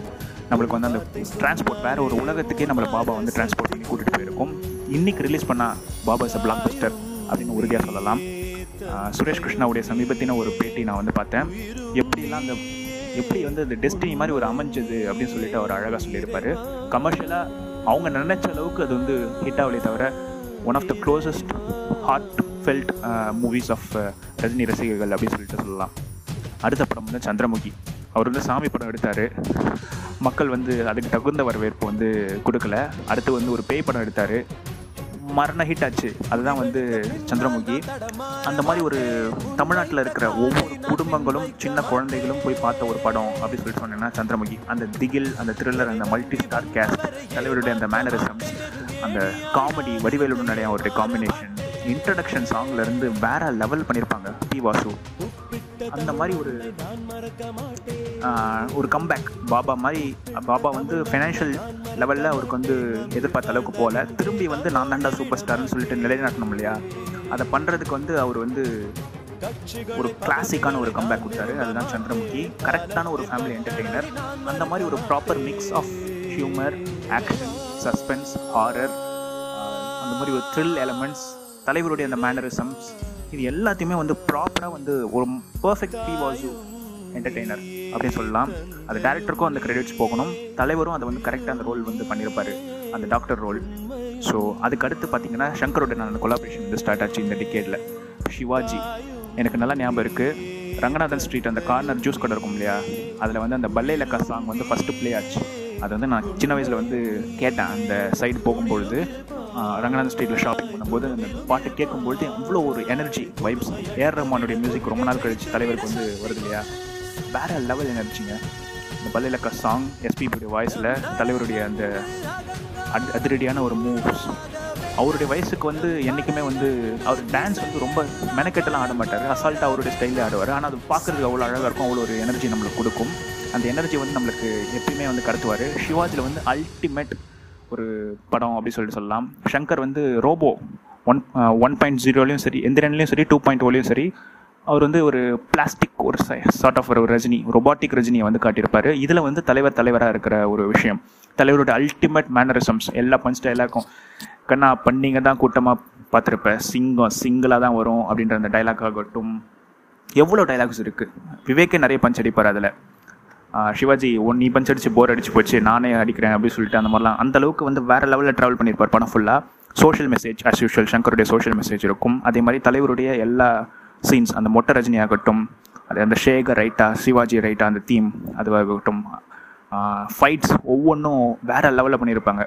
நம்மளுக்கு வந்து அந்த டிரான்ஸ்போர்ட் வேறு ஒரு உலகத்துக்கே நம்மளை பாபா வந்து டிரான்ஸ்போர்ட் பண்ணி கூட்டிகிட்டு போயிருக்கும். இன்றைக்கி ரிலீஸ் பண்ணால் Baba is a blockbuster அப்படின்னு உறுதியாக சொல்லலாம். சுரேஷ் கிருஷ்ணாவுடைய சமீபத்தின ஒரு பேட்டி நான் வந்து பார்த்தேன். எப்படிலாம் அந்த எப்படி வந்து அந்த டெஸ்டினி மாதிரி ஒரு அமைஞ்சது அப்படின்னு சொல்லிட்டு அவர் அழகாக சொல்லியிருப்பார். கமர்ஷியலாக அவங்க நினைச்ச அளவுக்கு அது வந்து ஹிட் ஆகலே தவிர one of the closest heartfelt movies of Rajini ரசிகர்கள் அப்படின்னு சொல்லிட்டு சொல்லலாம். அடுத்த படம் வந்து சந்திரமுகி. அவர் வந்து சாமி படம் எடுத்தார். மக்கள் வந்து அதுக்கு தகுந்த வரவேற்பு வந்து கொடுக்கல. அடுத்து வந்து ஒரு பேய் படம் எடுத்தார். மரண ஹிட் ஆச்சு. அதுதான் வந்து சந்திரமுகி. அந்த மாதிரி ஒரு தமிழ்நாட்டில் இருக்கிற ஒவ்வொரு குடும்பங்களும் சின்ன குழந்தைகளும் போய் பார்த்த ஒரு படம் அப்படின்னு சொல்லிட்டு சொன்னேன்னா சந்திரமுகி. அந்த திகில் அந்த த்ரில்லர் அந்த மல்டி ஸ்டார் கேஸ்ட் தலைவருடைய அந்த மேனரிசம் அந்த காமெடி வடிவேலுடைய அவருடைய காம்பினேஷன் இன்ட்ரடக்ஷன் சாங்ல இருந்து வேற லெவல் பண்ணியிருப்பாங்க பி வாசு. அந்த மாதிரி ஒரு ஒரு கம்பேக் பாபா மாதிரி பாபா வந்து ஃபைனான்ஷியல் லெவலில் அவருக்கு வந்து எதிர்பார்த்த அளவுக்கு போகல. திரும்பி வந்து நான் தாண்டா சூப்பர் ஸ்டார்னு சொல்லிட்டு நிலைநாட்டணும் இல்லையா? அதை பண்ணுறதுக்கு வந்து அவர் வந்து ஒரு கிளாசிக்கான ஒரு கம்பேக் கொடுத்தாரு. அதுதான் சந்திரமுகி. கரெக்டான ஒரு ஃபேமிலி என்டர்டெய்னர் அந்த மாதிரி ஒரு proper mix of humour action suspense horror அந்த மாதிரி ஒரு த்ரில் எலமெண்ட்ஸ் தலைவருடைய அந்த மேனரிசம்ஸ் இது எல்லாத்தையுமே வந்து ப்ராப்பராக வந்து ஒரு பர்ஃபெக்ட் பி வாசு என்டர்டெய்னர் அப்படின்னு சொல்லலாம். அது டேரக்டருக்கும் அந்த கிரெடிட்ஸ் போகணும். தலைவரும் அதை வந்து கரெக்டாக அந்த ரோல் வந்து பண்ணியிருப்பார். அந்த டாக்டர் ரோல் ஸோ அதுக்கு அடுத்து பார்த்தீங்கன்னா சங்கரோட அந்த கொலாபரேஷன் வந்து ஸ்டார்ட் ஆச்சு இந்த டிக்கெட்டில் சிவாஜி. எனக்கு நல்லா ஞாபகம் இருக்குது ரங்கநாதன் ஸ்ட்ரீட் அந்த கார்னர் ஜூஸ் கடை இருக்கும் இல்லையா? அதில் வந்து அந்த பல்லையிலக்கா லக்கா சாங் வந்து ஃபஸ்ட்டு ப்ளே ஆச்சு. அது வந்து நான் சின்ன வயசில் வந்து கேட்டேன். அந்த சைடு போகும்பொழுது ரங்கநாதன் ஸ்ட்ரீட்டில் ஷாப்பிங் பண்ணும்போது அந்த பாட்டு கேட்கும்பொழுது அவ்வளோ ஒரு எனர்ஜி வைப்ஸ் ஏர் ரஹ்மானுடைய மியூசிக் ரொம்ப நாள் கழிச்சு தலைவருக்கு வந்து வருது இல்லையா? வேற லெவல் எனர்ஜிங்க இந்த பல்லிலக்க சாங் எஸ்பிபியுடைய வாய்ஸில் தலைவருடைய அந்த அதிரடியான ஒரு மூவ்ஸ் அவருடைய வயசுக்கு வந்து என்றைக்குமே வந்து அவர் டான்ஸ் வந்து ரொம்ப மெனக்கெட்டெல்லாம் ஆட மாட்டார். அசால்ட்டாக அவருடைய ஸ்டைலில் ஆடுவார். ஆனால் அது பார்க்குறதுக்கு அவ்வளோ அழகாக இருக்கும். அவ்வளோ ஒரு எனர்ஜி நம்மளுக்கு கொடுக்கும். அந்த எனர்ஜி வந்து நம்மளுக்கு எப்பயுமே வந்து கடத்துவார். சிவாஜியில் வந்து அல்டிமேட் ஒரு படம் அப்படின்னு சொல்லிட்டு சொல்லலாம். ஷங்கர் வந்து ரோபோ ஒன் ஒன் பாயிண்ட் ஜீரோலையும் சரி எந்திரன்லையும் சரி டூ பாயிண்ட் ஓலையும் சரி அவர் வந்து ஒரு பிளாஸ்டிக் ஒரு சார்ட் ஆஃப் ஒரு ரஜினி ரொபாட்டிக் ரஜினியை வந்து காட்டியிருப்பார். இதில் வந்து தலைவர் தலைவராக இருக்கிற ஒரு விஷயம். தலைவரோட அல்டிமேட் மேனரிசம்ஸ் எல்லா பஞ்ச் எல்லாருக்கும் கண்ணா பண்ணிங்க தான் கூட்டமாக பார்த்துருப்பேன் சிங்கம் சிங்கிளாக தான் வரும் அப்படின்ற அந்த டைலாக் ஆகட்டும். எவ்வளோ டைலாக்ஸ் இருக்குது விவேக்கே நிறைய பஞ்ச் அடிப்பார் அதில். சிவாஜி ஒன் நீ பஞ்ச் அடிச்சு போர் அடிச்சு போச்சு நானே அடிக்கிறேன் அப்படின்னு சொல்லிட்டு அந்த மாதிரிலாம். அந்த அளவுக்கு வந்து வேறு லெவலில் ட்ராவல் பண்ணியிருப்பார் படம் ஃபுல்லாக சோஷியல் மெசேஜ் அஸ் யூஷுவல் சங்கருடைய சோஷியல் மெசேஜ் இருக்கும். அதே மாதிரி தலைவருடைய எல்லா சீன்ஸ் அந்த மொட்டை ரஜினி ஆகட்டும் அது அந்த ஷேகர் ரைட்டா சிவாஜி ரைட்டா அந்த தீம் அதுவாகட்டும் ஃபைட்ஸ் ஒவ்வொன்றும் வேற லெவலில் பண்ணியிருப்பாங்க.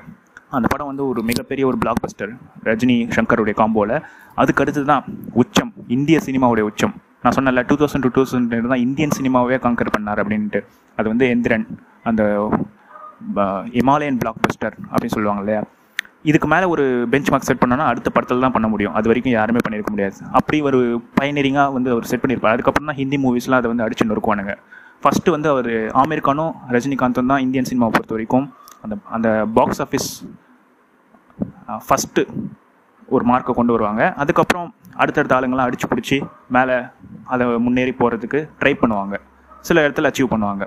அந்த படம் வந்து ஒரு மிகப்பெரிய ஒரு பிளாக் பஸ்டர் ரஜினி சங்கருடைய காம்போவில் அதுக்கு அடுத்து தான் உச்சம் இந்திய சினிமாவுடைய உச்சம். நான் சொன்னல டூ தௌசண்ட் டூ தௌசண்ட் தான் இந்தியன் சினிமாவே கங்கர் பண்ணார் அப்படின்ட்டு. அது வந்து எந்திரன் அந்த இமாலயன் பிளாக் பஸ்டர் அப்படின்னு சொல்லுவாங்க இல்லையா? இதுக்கு மேலே ஒரு பெஞ்ச் மார்க் செட் பண்ணோன்னா அடுத்த படத்தில் தான் பண்ண முடியும். அது வரைக்கும் யாருமே பண்ணியிருக்க முடியாது. அப்படி ஒரு பயனரிங்காக வந்து அவர் செட் பண்ணியிருப்பார் அதுக்கப்புறம் தான் ஹிந்தி மூவிஸ்லாம் அதை வந்து அடிச்சு நொறுக்குவானுங்க. ஃபஸ்ட்டு வந்து அவர் ஆமீர் கானும் ரஜினிகாந்தும் தான் இந்தியன் சினிமாவை பொறுத்த வரைக்கும் அந்த அந்த பாக்ஸ் ஆஃபீஸ் ஃபஸ்ட்டு ஒரு மார்க்கை கொண்டு வருவாங்க. அதுக்கப்புறம் அடுத்தடுத்த ஆளுங்களாம் அடிச்சு பிடிச்சி மேலே அதை முன்னேறி போகிறதுக்கு ட்ரை பண்ணுவாங்க. சில இடத்துல அச்சீவ் பண்ணுவாங்க.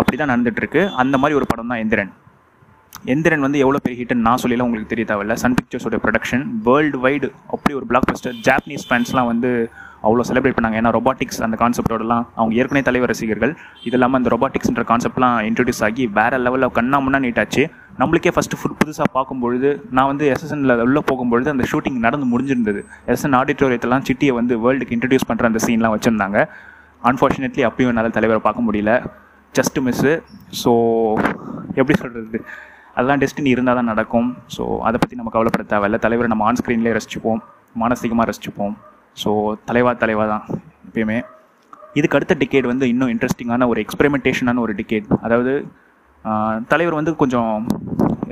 அப்படி தான் நடந்துகிட்ருக்கு அந்த மாதிரி ஒரு படம் தான் எந்திரன். எந்திரன் வந்து எவ்வளோ பெரிய ஹிட்னு நான் சொல்லல உங்களுக்கு தெரிய தேவையில்ல. சன் பிக்சர்ஸோட ப்ரொடக்ஷன் வேர்ல்டு வைடு அப்படி ஒரு பிளாக் பஸ்டர் ஜாப்பனீஸ் ஃபேன்ஸ்லாம் வந்து அவ்வளோ செலிப்ரேட் பண்ணாங்க. ஏன்னா ரொபாட்டிக்ஸ் அந்த கான்செப்டோடலாம் அவங்க ஏற்கனவே தலைவர் ரசிகர்கள். இது இல்லாமல் அந்த ரொபாட்டிக்ஸ்ன்ற கான்செப்ட்லாம் இன்ட்ரடியூஸ் ஆகி வேறு லெவலில் கண்ணா முன்னா நீட்டாச்சு. நம்மளுக்கே ஃபஸ்ட்டு ஃபுட் புதுசாக பார்க்கும்பொழுது நான் வந்து எஸ்எஸ்என்ல உள்ளே போகும்பொழுது அந்த ஷூட்டிங் நடந்து முடிஞ்சிருந்தது. எஸ்என் ஆடிட்டோரியத்தெல்லாம் சிட்டியை வந்து வேர்ல்டுக்கு இன்ட்ரடியூஸ் பண்ணுற அந்த சீன்லாம் வச்சுருந்தாங்க. அன்ஃபார்ச்சுனேட்லி அப்பயும் என்னால் தலைவரை பார்க்க முடியல. ஜஸ்ட் மிஸ்ஸு ஸோ எப்படி சொல்கிறது அதெல்லாம் டெஸ்டினி இருந்தால் தான் நடக்கும். ஸோ அதை பற்றி நம்ம கவலைப்பட தேவையில்ல. தலைவரை நம்ம ஆன் ஸ்க்ரீன்லேயே ரசிச்சுப்போம். மானசீகமாக ரசிச்சுப்போம். ஸோ தலைவா தலைவா தான் எப்பயுமே. இதுக்கு அடுத்த டிக்கேட் வந்து இன்னும் இன்ட்ரெஸ்டிங்கான ஒரு எக்ஸ்பெரிமெண்டேஷனான ஒரு டிக்கேட் அதாவது தலைவர் வந்து கொஞ்சம்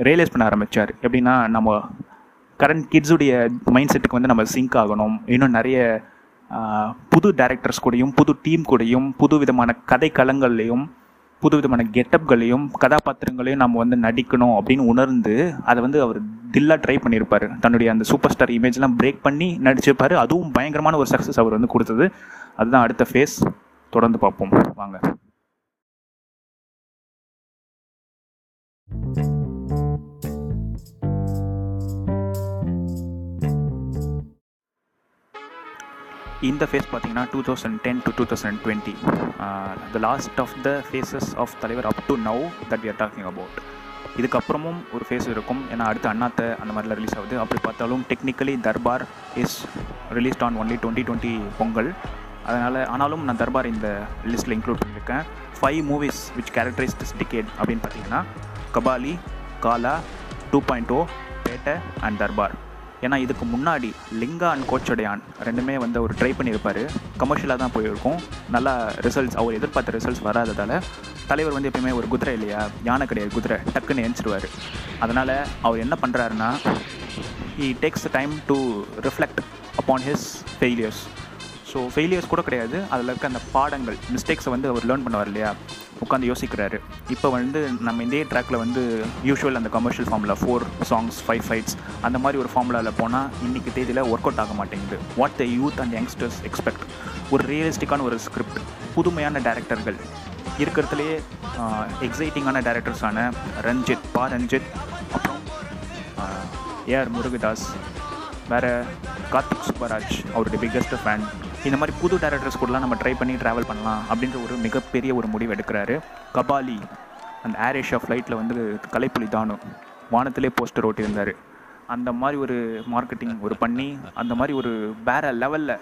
ரியலைஸ் பண்ண ஆரம்பித்தார் எப்படின்னா நம்ம கரண்ட் கிட்ஸுடைய மைண்ட் செட்டுக்கு வந்து நம்ம சிங்க் ஆகணும். இன்னும் நிறைய புது டேரக்டர்ஸ் கூடயும் புது டீம் கூடயும் புது விதமான கதை களங்கள்லேயும் புது விதமான கெட்டப்களையும் கதாபாத்திரங்களையும் நம்ம வந்து நடிக்கணும் அப்படின்னு உணர்ந்து அதை வந்து அவர் தில்லாக ட்ரை பண்ணியிருப்பார். தன்னுடைய அந்த சூப்பர் ஸ்டார் இமேஜ்லாம் பிரேக் பண்ணி நடிச்சிருப்பார். அதுவும் பயங்கரமான ஒரு சக்ஸஸ் அவர் வந்து கொடுத்தது. அதுதான் அடுத்த ஃபேஸ் தொடர்ந்து பார்ப்போம். வாங்க. இந்த ஃபேஸ் பார்த்தீங்கன்னா two thousand ten to two thousand twenty the last of the phases of தலைவர் up to now that we are talking about இதுக்கப்புறமும் ஒரு ஃபேஸ் இருக்கும். ஏன்னா அடுத்து அண்ணாத்த அந்த மாதிரிலாம் ரிலீஸ் ஆகுது. அப்படி பார்த்தாலும் technically Darbar is released on only twenty twenty Pongal. அதனால் ஆனாலும் நான் தர்பார் இந்த லிஸ்ட்டில் இன்க்ளூட் பண்ணியிருக்கேன். Five movies which characterize this decade அப்படின்னு பார்த்தீங்கன்னா Kabali Kaala two point O Petta and Darbar ஏன்னா இதுக்கு முன்னாடி லிங்கா அண்ட் கோச்சடையான் ரெண்டுமே வந்து அவர் ட்ரை பண்ணியிருப்பார். கமர்ஷியலாக தான் போயிருக்கும். நல்லா ரிசல்ட்ஸ் அவர் எதிர்பார்த்த ரிசல்ட்ஸ் வராததால் தலைவர் வந்து எப்பயுமே ஒரு குதிரை இல்லையா? யானை கிடையாது குதிரை. டக்குன்னு எழுச்சிடுவார் அதனால் அவர் என்ன பண்ணுறாருன்னா he takes the time to reflect upon his failures so failures கூட கிடையாது. அதில் இருக்க அந்த பாடங்கள் மிஸ்டேக்ஸை வந்து அவர் லேர்ன் பண்ணுவார் இல்லையா? உட்காந்து யோசிக்கிறாரு. இப்போ வந்து நம்ம இதே ட்ராக்கில் வந்து யூஷுவல் அந்த கமர்ஷியல் ஃபார்மில் ஃபோர் சாங்ஸ் ஃபைவ் ஃபைட்ஸ் அந்த மாதிரி ஒரு ஃபார்முலாவில் போனால் இன்றைக்கி தேதியில் ஒர்க் அவுட் ஆக மாட்டேங்குது. What the youth and youngsters expect ஒரு ரியலிஸ்டிக்கான ஒரு ஸ்கிரிப்ட் புதுமையான டேரக்டர்கள் இருக்கிறதுலேயே எக்ஸைட்டிங்கான டேரக்டர்ஸான ரஞ்சித் பா ரஞ்சித் அப்புறம் ஏஆர் முருகதாஸ் வேறு கார்த்திக் சுப்பராஜ் அவருடைய பிக்கஸ்ட் ஃபேன் இந்த மாதிரி புது டேரக்டர்ஸ் கூடலாம் நம்ம ட்ரை பண்ணி ட்ராவல் பண்ணலாம் அப்படின்ற ஒரு மிகப்பெரிய ஒரு முடிவு எடுக்கிறாரு. கபாலி அந்த ஏர் ஏஷியா ஃப்ளைட்டில் வந்து கலைப்புலி தானு வானத்திலே போஸ்டர் ஓட்டியிருந்தார். அந்த மாதிரி ஒரு மார்க்கெட்டிங் ஒரு பண்ணி அந்த மாதிரி ஒரு வேற லெவலில்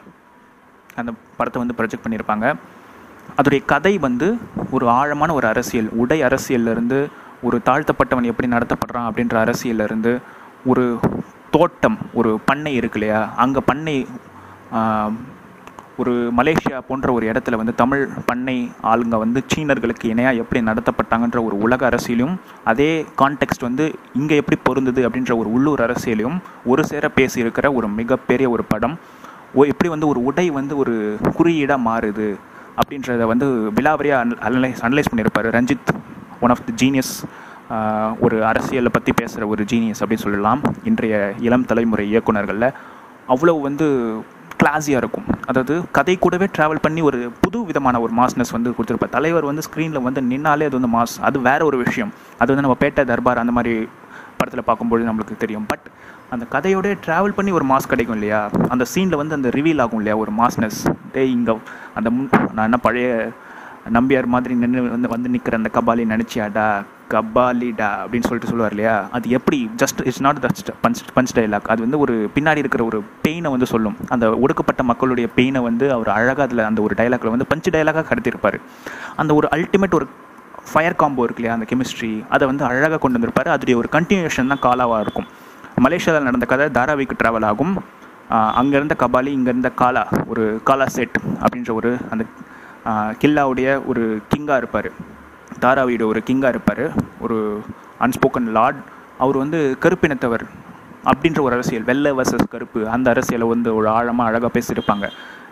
அந்த படத்தை வந்து ப்ரொஜெக்ட் பண்ணியிருப்பாங்க. அதோடைய கதை வந்து ஒரு ஆழமான ஒரு அரசியல் உடை அரசியல்லேருந்து ஒரு தாழ்த்தப்பட்டவன் எப்படி நடத்தப்படுறான் அப்படின்ற அரசியல்லேருந்து ஒரு தோட்டம் ஒரு பண்ணை இருக்கு இல்லையா? அங்கே பண்ணை ஒரு மலேசியா போன்ற ஒரு இடத்துல வந்து தமிழ் பண்ணை ஆளுங்க வந்து சீனர்களுக்கு இணையாக எப்படி நடத்தப்பட்டாங்கன்ற ஒரு உலக அரசியலும் அதே கான்டெக்ஸ்ட் வந்து இங்கே எப்படி பொருந்தது அப்படின்ற ஒரு உள்ளூர் அரசியலையும் ஒரு சேர பேசியிருக்கிற ஒரு மிகப்பெரிய ஒரு படம். ஓ எப்படி வந்து ஒரு உடை வந்து ஒரு குறியீடாக மாறுது அப்படின்றத வந்து விலாவரியாக அனலைஸ் அனலைஸ் பண்ணியிருப்பார் Ranjith one of the genius ஒரு அரசியலை பற்றி பேசுகிற ஒரு ஜீனியஸ் அப்படின்னு சொல்லலாம். இன்றைய இளம் தலைமுறை இயக்குனர்களில் அவ்வளோ வந்து கிளாஸியாக இருக்கும். அதாவது கதை கூடவே ட்ராவல் பண்ணி ஒரு புது விதமான ஒரு மாஸ்னஸ் வந்து கொடுத்துருப்பார். தலைவர் வந்து ஸ்க்ரீனில் வந்து நின்னாலே அது வந்து மாஸ் அது வேற ஒரு விஷயம். அது வந்து நம்ம பேட்டை தர்பார் அந்த மாதிரி படத்தில் பார்க்கும்பொழுது நம்மளுக்கு தெரியும். பட் அந்த கதையோட ட்ராவல் பண்ணி ஒரு மாஸ் கிடைக்கும் இல்லையா? அந்த சீனில் வந்து அந்த ரிவீல் ஆகும் இல்லையா? ஒரு மாஸ்னஸ் டேய் இங்கே அந்த முன் நான் என்ன பழைய நம்பியார் மாதிரி நின்று வந்து வந்து நிற்கிற அந்த கபாலி நினச்சியாடா? கபாலிடா அப்படின்னு சொல்லிட்டு சொல்லுவார் இல்லையா? அது எப்படி? Just it's not just punch punch dialogue அது வந்து ஒரு பின்னாடி இருக்கிற ஒரு பெயினை வந்து சொல்லும். அந்த ஒடுக்கப்பட்ட மக்களுடைய பெயினை வந்து அவர் அழகாக அதில் அந்த ஒரு டைலாக்ல வந்து பஞ்ச் டைலாகாக கடத்திருப்பார் அந்த ஒரு அல்டிமேட் ஒரு ஃபயர் காம்போ இருக்கு இல்லையா? அந்த கெமிஸ்ட்ரி அதை வந்து அழகாக கொண்டு வந்திருப்பார். அதோடைய ஒரு கண்டினியூஷன் தான் காலாவாக இருக்கும். மலேசியாவில் நடந்த கதை தாராவிக்கு ட்ராவல் ஆகும். அங்கே இருந்த கபாலி இங்கே இருந்த காலா ஒரு காலா செட் அப்படின்ற ஒரு அந்த கில்லாவுடைய ஒரு கிங்காக இருப்பார். தாராவியோட ஒரு கிங்காக இருப்பார். ஒரு அன்ஸ்போக்கன் லார்ட் அவர் வந்து கருப்பினத்தவர் அப்படின்ற ஒரு அரசியல். வெள்ளை வர்சஸ் கருப்பு. அந்த அரசியலை வந்து ஒரு ஆழமாக அழகாக பேசியிருப்பாங்க.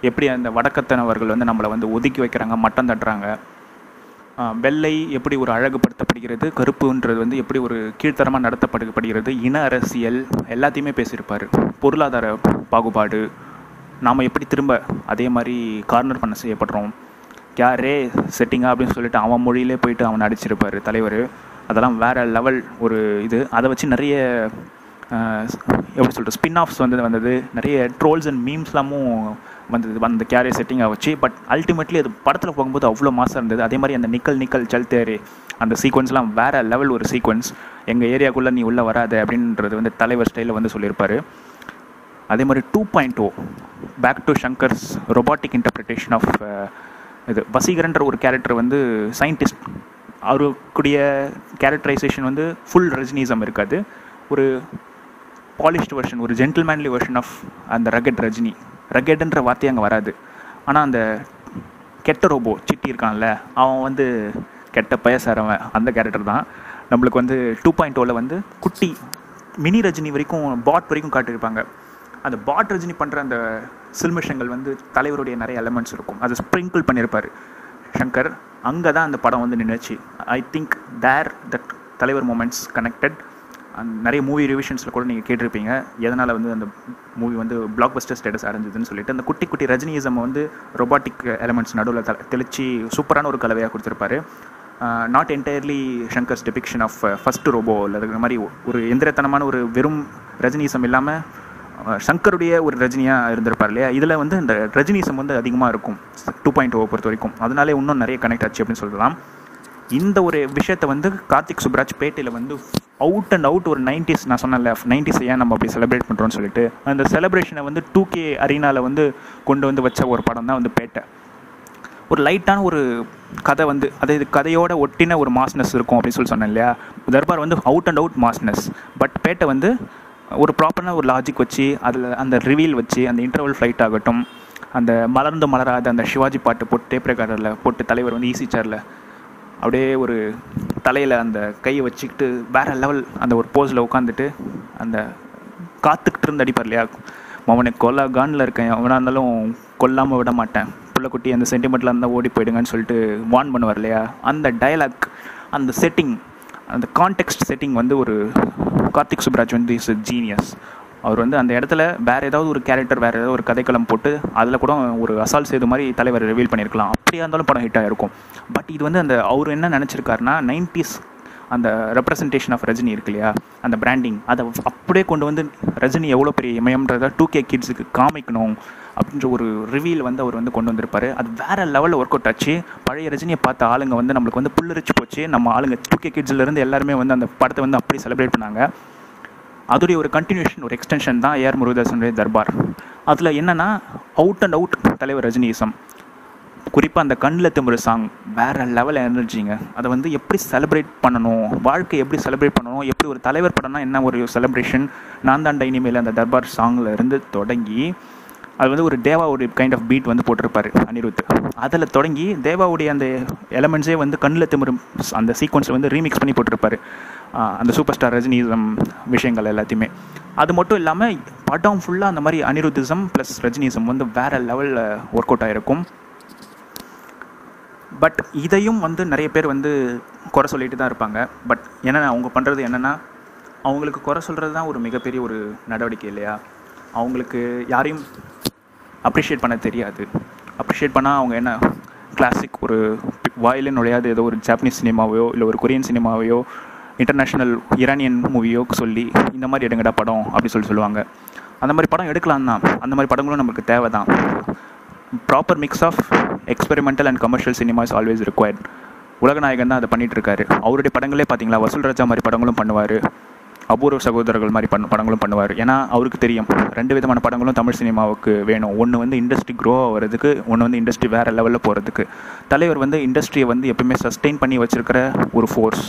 எப்படி அந்த வடக்கத்தனவர்கள் வந்து நம்மளை வந்து ஒதுக்கி வைக்கிறாங்க மட்டம் தட்டுறாங்க. வெள்ளை எப்படி ஒரு அழகுபடுத்தப்படுகிறது கருப்புன்றது வந்து எப்படி ஒரு கீழ்த்தரமாக நடத்தப்படுகிறது இன அரசியல் எல்லாத்தையுமே பேசியிருப்பார். பொருளாதார பாகுபாடு. நாம் எப்படி திரும்ப அதே மாதிரி கார்னர் பண்ண செய்யப்படுறோம். யாரே செட்டிங்கா அப்படின்னு சொல்லிட்டு அவன் மொழியிலே போயிட்டு அவன் அடிச்சிருப்பார் தலைவர். அதெல்லாம் வேற லெவல் ஒரு இது. அதை வச்சு நிறைய எப்படி சொல்கிறது ஸ்பின் ஆஃப்ஸ் வந்து வந்தது. நிறைய ட்ரோல்ஸ் அண்ட் மீம்ஸ்லாமும் வந்தது. அந்த கேரே செட்டிங்காக வச்சு. பட் அல்டிமேட்லி அது படத்தில் போகும்போது அவ்வளோ மாசாக இருந்தது. அதே மாதிரி அந்த நிக்கல் நிக்கல் சல்தேரே அந்த சீக்வன்ஸ்லாம் வேறு லெவல் ஒரு சீக்வன்ஸ் எங்கள் ஏரியாக்குள்ளே நீ உள்ளே வராது அப்படின்றது வந்து தலைவர் ஸ்டைலில் வந்து சொல்லியிருப்பாரு. அதே மாதிரி two point o back to Shankar's robotic interpretation of இது வசீகரன்ற ஒரு கேரக்டர் வந்து சயின்டிஸ்ட் அவருக்குடைய கேரக்டரைசேஷன் வந்து ஃபுல் ரஜினிசம் இருக்காது. ஒரு பாலிஷ்டு வெர்ஷன் ஒரு ஜென்டில்மேன்லி வெர்ஷன் ஆஃப் அந்த ரகட் ரஜினி. ரகட்ன்ற வார்த்தை அங்கே வராது. ஆனால் அந்த கெட்ட ரோபோ சிட்டி இருக்கான்ல அவன் வந்து கெட்ட பயசாரவன் அந்த கேரக்டர் தான். நம்மளுக்கு வந்து டூ பாயிண்ட் ஓவில் வந்து குட்டி மினி ரஜினி வரைக்கும் பாட் வரைக்கும் காட்டியிருப்பாங்க. அந்த பாட் ரஜினி பண்ணுற அந்த சில்மிஷங்கள் வந்து தலைவருடைய நிறைய எலமெண்ட்ஸ் இருக்கும். அதை ஸ்ப்ரிங்கிள் பண்ணியிருப்பார் ஷங்கர் அங்கே தான் அந்த படம் வந்து நின்றுச்சு ஐ திங்க் தேர் தட் தலைவர் மூமெண்ட்ஸ் கனெக்டட் நிறைய மூவி ரிவிஷன்ஸில் கூட நீங்கள் கேட்டிருப்பீங்க. எதனால் வந்து அந்த மூவி வந்து பிளாக் பஸ்டர் ஸ்டேட்டஸ் அடைஞ்சதுன்னு சொல்லிட்டு அந்த குட்டி குட்டி ரஜினிசம் வந்து ரொபாட்டிக் எலமெண்ட்ஸ் நடுவில் த தெளிச்சு சூப்பரான ஒரு கலவையாக கொடுத்துருப்பாரு. Not entirely Shankar's depiction of first robo இல்லை மாதிரி ஒரு எந்திரத்தனமான ஒரு வெறும் ரஜினிசம் இல்லாமல் சங்கருடைய ஒரு ரஜினியாக இருந்திருப்பார் இல்லையா? இதில் வந்து இந்த ரஜினிசம் வந்து அதிகமாக இருக்கும். டூ பாயிண்ட் ஓ பொறுத்த வரைக்கும். அதனாலே இன்னும் நிறைய கனெக்ட் ஆச்சு அப்படின்னு சொல்லலாம். இந்த ஒரு விஷயத்தை வந்து கார்த்திக் சுப்ராஜ் பேட்டையில் வந்து அவுட் அண்ட் அவுட் ஒரு நைன்டிஸ் நான் சொன்னேன்ல நைன்டிஸ் ஏன் நம்ம அப்படி செலிப்ரேட் பண்ணுறோம்னு சொல்லிட்டு அந்த செலிப்ரேஷனை வந்து டூ கே அரினாவில் வந்து கொண்டு வந்து வச்ச ஒரு படம் தான் வந்து பேட்டை. ஒரு லைட்டான ஒரு கதை வந்து அதாவது கதையோட ஒட்டின ஒரு மாஸ்னஸ் இருக்கும் அப்படின்னு சொல்லி சொன்னேன் இல்லையா? தர்பார் வந்து out and out massness. But Petta வந்து ஒரு ப்ராப்பரான ஒரு லாஜிக் வச்சு அதில் அந்த ரிவீல் வச்சு அந்த இன்டர்வல் ஃப்ளைட் ஆகட்டும் அந்த மலர்ந்து மலராத அந்த சிவாஜி பாட்டு போட்டு டேப் ரெக்கார்டரில் போட்டு தலைவர் வந்து ஈஸி சேரில் அப்படியே ஒரு தலையில் அந்த கையை வச்சுக்கிட்டு வேற லெவல் அந்த ஒரு போஸில் உட்காந்துட்டு அந்த காத்துக்கிட்டு இருந்து அடிப்பார் இல்லையா? அவனை கொல்ல கானில் இருக்கேன். அவனாக இருந்தாலும் கொல்லாமல் விட மாட்டேன். பிள்ளைக்குட்டி அந்த சென்டிமெண்ட்டில் இருந்தால் ஓடி போயிடுங்கன்னு சொல்லிட்டு வார்ன் பண்ணுவார் இல்லையா? அந்த டயலாக் அந்த செட்டிங் அந்த கான்டெக்ஸ்ட் செட்டிங் வந்து ஒரு கார்த்திக் சுப்ராஜ் வந்து இஸ் ஜீனியஸ் அவர் வந்து அந்த இடத்துல வேறு ஏதாவது ஒரு கேரக்டர் வேறு ஏதாவது ஒரு கதைக்களம் போட்டு அதில் கூட ஒரு அசால் செய்த மாதிரி தலைவர் ரிவீல் பண்ணியிருக்கலாம். அப்படியா இருந்தாலும் படம் ஹிட் ஆகிருக்கும் பட் இது வந்து அந்த அவர் என்ன நினச்சிருக்காருன்னா நைன்டிஸ் அந்த ரெப்ரசன்டேஷன் ஆஃப் ரஜினி இருக்கு இல்லையா? அந்த பிராண்டிங் அதை அப்படியே கொண்டு வந்து ரஜினி எவ்வளோ பெரிய இமயம்ன்றதை டூ கே கிட்ஸுக்கு காமிக்கணும். அப்படின்ற ஒரு ரிவீல் வந்து அவர் வந்து கொண்டு வந்திருப்பார். அது வேறு லெவலில் ஒர்க் அவுட் ஆச்சு. பழைய ரஜினியை பார்த்த ஆளுங்க வந்து நம்மளுக்கு வந்து புல்லரிச்சு போச்சு. நம்ம ஆளுங்க டூ கே கிட்ஸ்லேருந்து எல்லாருமே வந்து அந்த படத்தை வந்து அப்படி செலிப்ரேட் பண்ணாங்க. அதோடைய ஒரு கண்டினியூஷன் ஒரு எக்ஸ்டென்ஷன் தான் ஏஆர் முருகதாசனுடைய தர்பார். அதில் என்னென்னா அவுட் அண்ட் அவுட் தலைவர் ரஜினிசம் குறிப்பாக அந்த கண்ணில் திமுற சாங் வேறு லெவல் எனர்ஜிங்க அதை வந்து எப்படி செலிப்ரேட் பண்ணணும்? வாழ்க்கை எப்படி செலிப்ரேட் பண்ணணும்? எப்படி ஒரு தலைவர் படம்னா என்ன ஒரு செலிப்ரேஷன் நான் தான் இனிமேல் அந்த தர்பார் சாங்கில் இருந்து தொடங்கி அது வந்து ஒரு தேவாவுடைய கைண்ட் ஆஃப் பீட் வந்து போட்டிருப்பாரு அனிருத். அதில் தொடங்கி தேவாவுடைய அந்த எலமெண்ட்ஸே வந்து கண்ணில் திமிரும். அந்த சீக்வன்ஸை வந்து ரீமிக்ஸ் பண்ணி போட்டிருப்பாரு. அந்த சூப்பர் ஸ்டார் ரஜினிசம் விஷயங்கள் எல்லாத்தையுமே. அது மட்டும் இல்லாமல் படம் ஃபுல்லாக அந்த மாதிரி அனிருத்திசம் ப்ளஸ் ரஜினிசம் வந்து வேறு லெவலில் ஒர்க் அவுட் ஆகிருக்கும் பட் இதையும் வந்து நிறைய பேர் வந்து குறை சொல்லிட்டு தான் இருப்பாங்க. பட் என்னென்ன அவங்க பண்ணுறது என்னென்னா அவங்களுக்கு குறை சொல்கிறது தான் ஒரு மிகப்பெரிய ஒரு நடவடிக்கை இல்லையா? அவங்களுக்கு யாரையும் அப்ரிஷியேட் பண்ண தெரியாது. அப்ரிஷியேட் பண்ணால் அவங்க என்ன கிளாசிக் ஒரு வாயிலே நுழையாது ஏதோ ஒரு ஜாப்பனீஸ் சினிமாவையோ இல்லை ஒரு கொரியன் சினிமாவையோ இன்டர்நேஷ்னல் ஈரானியன் மூவியோ சொல்லி இந்த மாதிரி எடுங்கடா படம் அப்படின்னு சொல்லி சொல்லுவாங்க. அந்த மாதிரி படம் எடுக்கலாம் தான். அந்த மாதிரி படங்களும் நமக்கு தேவை தான் proper mix of experimental and commercial cinema is always required உலகநாயகன் தான் அதை பண்ணிட்டு இருக்காரு. அவருடைய படங்களே பார்த்தீங்களா வசூல் ராஜா மாதிரி படங்களும் பண்ணுவார். அபூர்வ சகோதரர்கள் மாதிரி பண்ண படங்களும் பண்ணுவார். ஏன்னா அவருக்கு தெரியும். ரெண்டு விதமான படங்களும் தமிழ் சினிமாவுக்கு வேணும். ஒன்று வந்து இண்டஸ்ட்ரி க்ரோ ஆகிறதுக்கு ஒன்று வந்து இண்டஸ்ட்ரி வேறு லெவலில் போகிறதுக்கு தலைவர் வந்து இண்டஸ்ட்ரியை வந்து எப்பவுமே சஸ்டெயின் பண்ணி வச்சிருக்கிற ஒரு ஃபோர்ஸ்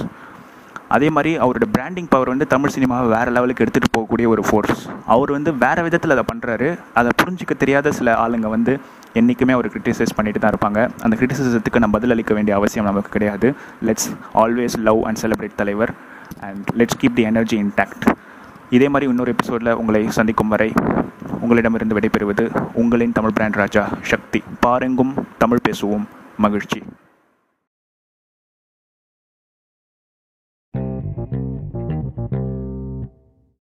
அதே மாதிரி அவரோட பிராண்டிங் பவர் வந்து தமிழ் சினிமாவை வேறு லெவலுக்கு எடுத்துகிட்டு போகக்கூடிய ஒரு ஃபோர்ஸ் அவர் வந்து வேறு விதத்தில் அதை பண்ணுறாரு அதை புரிஞ்சிக்க தெரியாத சில ஆளுங்க வந்து என்றைக்குமே அவர் கிரிட்டிசைஸ் பண்ணிட்டு தான் இருப்பாங்க. அந்த கிரிட்டிசிசத்துக்கு நம்ம பதிலளிக்க வேண்டிய அவசியம் நமக்கு கிடையாது. Let's always love and celebrate தலைவர். And let's keep the energy intact இதே மாதிரி இன்னொரு எபிசோடில் உங்களை சந்திக்கும் வரை உங்களிடமிருந்து விடைபெறுவது உங்களின் தமிழ் பிராண்ட் ராஜா சக்தி. பாருங்கும் தமிழ் பேசுவோம். மகிழ்ச்சி.